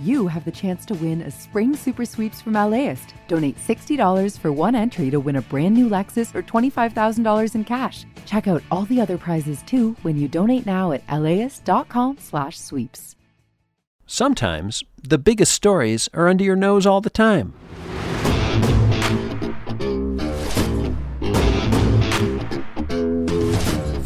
you have the chance to win a spring super sweeps from LAist. Donate $60 for one entry to win a brand new Lexus or $25,000 in cash. Check out all the other prizes too when you donate now at laist.com/sweeps. Sometimes the biggest stories are under your nose all the time.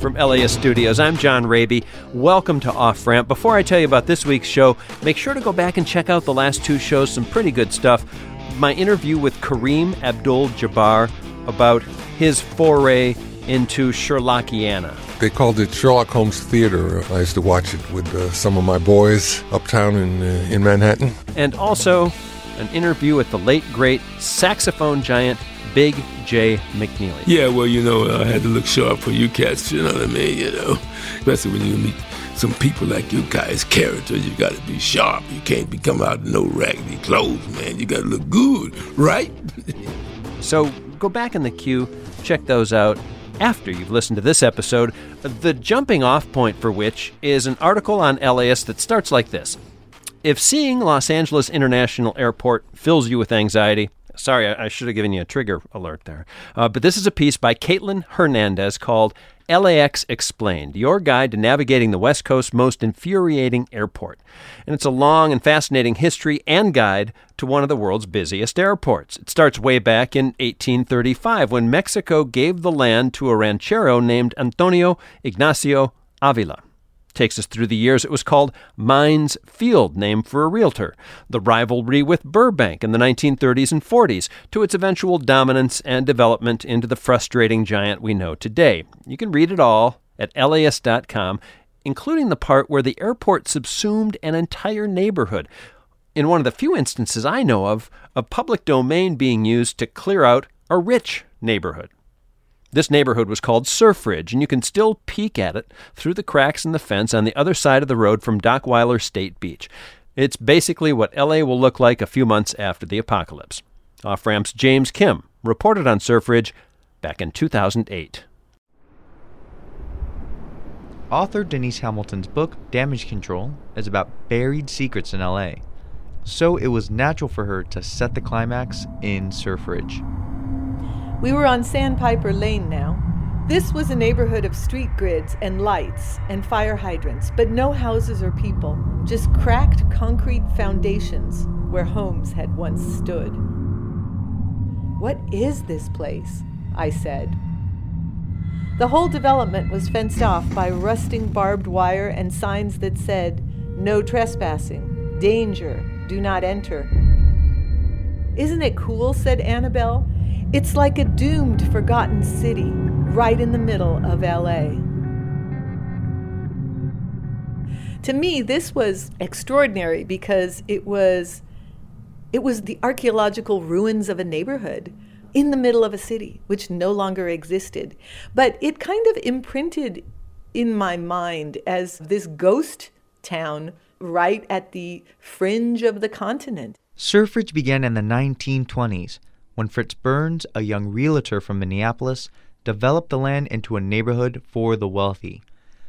From LAist Studios, I'm John Rabe. Welcome to Off Ramp. Before I tell you about this week's show, make sure to go back and check out the last two shows, some pretty good stuff. My interview with Kareem Abdul Jabbar about his foray into Sherlockiana. They called it Sherlock Holmes Theater. I used to watch it with uh, some of my boys uptown in, uh, in Manhattan. And also an interview with the late, great saxophone giant Big Jay McNeely. Yeah, well, you know, I had to look sharp for you cats, you know what I mean? You know, especially when you meet some people like you guys, characters, you got to be sharp. You can't be come out in no raggedy clothes, man. You got to look good, right? so go back in the queue, check those out after you've listened to this episode, the jumping off point for which is an article on LAist that starts like this If seeing Los Angeles International Airport fills you with anxiety, Sorry, I, I should have given you a trigger alert there. Uh, but this is a piece by Caitlin Hernandez called LAX Explained, your guide to navigating the West Coast's most infuriating airport. And it's a long and fascinating history and guide to one of the world's busiest airports. It starts way back in 1835 when Mexico gave the land to a ranchero named Antonio Ignacio Avila takes us through the years. It was called Mines Field, named for a realtor, the rivalry with Burbank in the 1930s and 40s, to its eventual dominance and development into the frustrating giant we know today. You can read it all at laist.com, including the part where the airport subsumed an entire neighborhood. In one of the few instances I know of, a public domain being used to clear out a rich neighborhood. This neighborhood was called Surfridge, and you can still peek at it through the cracks in the fence on the other side of the road from Dockweiler State Beach. It's basically what LA will look like a few months after the apocalypse. Off Ramp's James Kim reported on Surfridge back in 2008. Author Denise Hamilton's book, Damage Control, is about buried secrets in LA. So it was natural for her to set the climax in Surfridge. We were on Sandpiper Lane now. This was a neighborhood of street grids and lights and fire hydrants, but no houses or people, just cracked concrete foundations where homes had once stood. What is this place? I said. The whole development was fenced off by rusting barbed wire and signs that said, No trespassing, danger, do not enter. Isn't it cool? said Annabelle. It's like a doomed, forgotten city right in the middle of LA. To me, this was extraordinary because it was it was the archaeological ruins of a neighborhood in the middle of a city which no longer existed. But it kind of imprinted in my mind as this ghost town right at the fringe of the continent. Surfridge began in the 1920s when Fritz Burns, a young realtor from Minneapolis, developed the land into a neighborhood for the wealthy.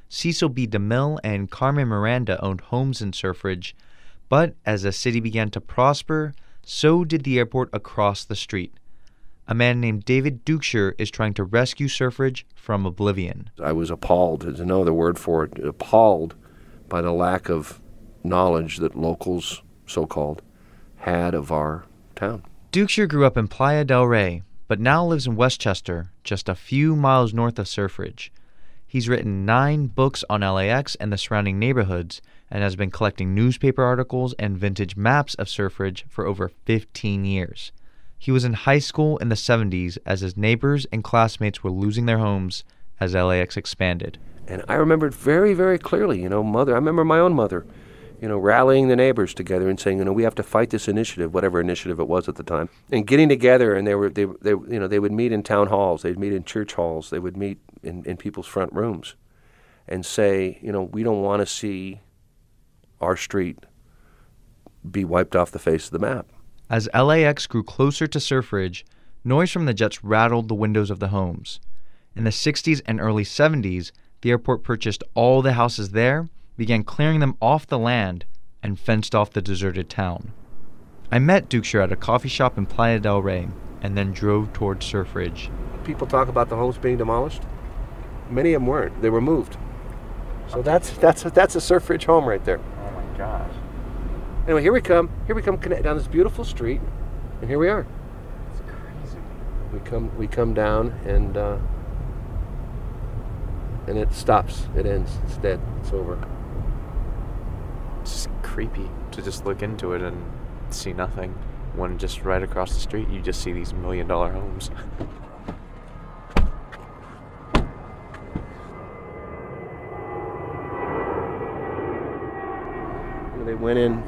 Cecil B. DeMille and Carmen Miranda owned homes in Surfridge, but as the city began to prosper, so did the airport across the street. A man named David Dukesherer is trying to rescue Surfridge from oblivion. I was appalled, there's no other word for it, appalled by the lack of knowledge that locals, so called, had of our town. Dukesherer grew up in Playa del Rey, but now lives in Westchester, just a few miles north of Surfridge. He's written nine books on LAX and the surrounding neighborhoods and has been collecting newspaper articles and vintage maps of Surfridge for over 15 years. He was in high school in the 70s as his neighbors and classmates were losing their homes as LAX expanded. And I remember it very, very clearly. You know, mother, I remember my own mother you know, rallying the neighbors together and saying, you know, we have to fight this initiative, whatever initiative it was at the time, and getting together. And they were, they, they you know, they would meet in town halls, they'd meet in church halls, they would meet in, in people's front rooms, and say, you know, we don't want to see our street be wiped off the face of the map. As LAX grew closer to Surfridge, noise from the jets rattled the windows of the homes. In the 60s and early 70s, the airport purchased all the houses there began clearing them off the land and fenced off the deserted town. I met Dukesherer at a coffee shop in Playa del Rey and then drove toward Surfridge. People talk about the homes being demolished. Many of them weren't. They were moved. So that's that's that's a Surfridge home right there. Oh my gosh. Anyway, here we come. Here we come down this beautiful street, and here we are. It's crazy. We come we come down and uh, and it stops. It ends. It's dead. It's over. Creepy to just look into it and see nothing. When just right across the street, you just see these million dollar homes. They went in,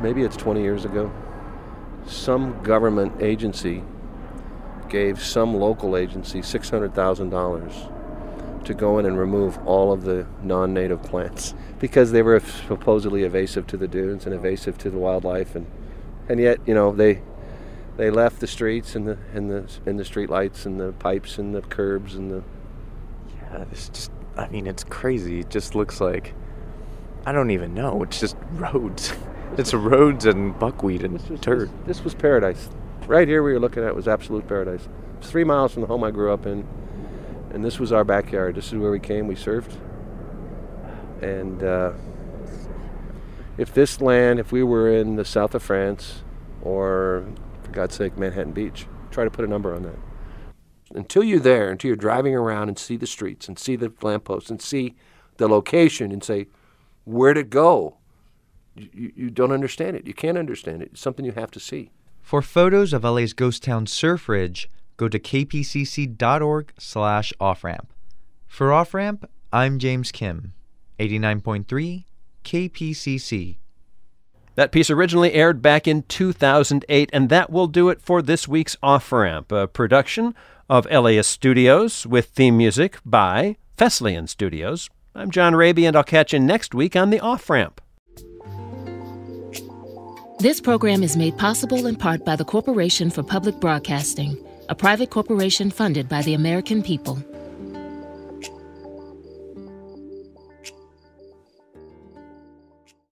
maybe it's 20 years ago. Some government agency gave some local agency $600,000 to go in and remove all of the non native plants because they were supposedly evasive to the dunes and evasive to the wildlife. And, and yet, you know, they. They left the streets and the and the and the street lights and the pipes and the curbs and the Yeah, it's just, I mean, it's crazy. It just looks like, I don't even know. It's just roads. It's roads and buckwheat and This was, dirt. This, this was paradise. Right here, we were looking at was absolute paradise. It's three miles from the home I grew up in, and this was our backyard. This is where we came. We surfed, and uh, if this land, if we were in the south of France, or for God's sake, Manhattan Beach, try to put a number on that. Until you're there, until you're driving around and see the streets and see the lampposts and see the location and say, where'd it go? You, you, you don't understand it. You can't understand it. It's something you have to see. For photos of LA's ghost town Surfridge, go to kpcc.org slash offramp. For Offramp, I'm James Kim, 89.3 KPCC. That piece originally aired back in 2008, and that will do it for this week's Off Ramp, a production of LAist Studios with theme music by Fesliyan Studios. I'm John Rabe, and I'll catch you next week on the Off Ramp. This program is made possible in part by the Corporation for Public Broadcasting, a private corporation funded by the American people.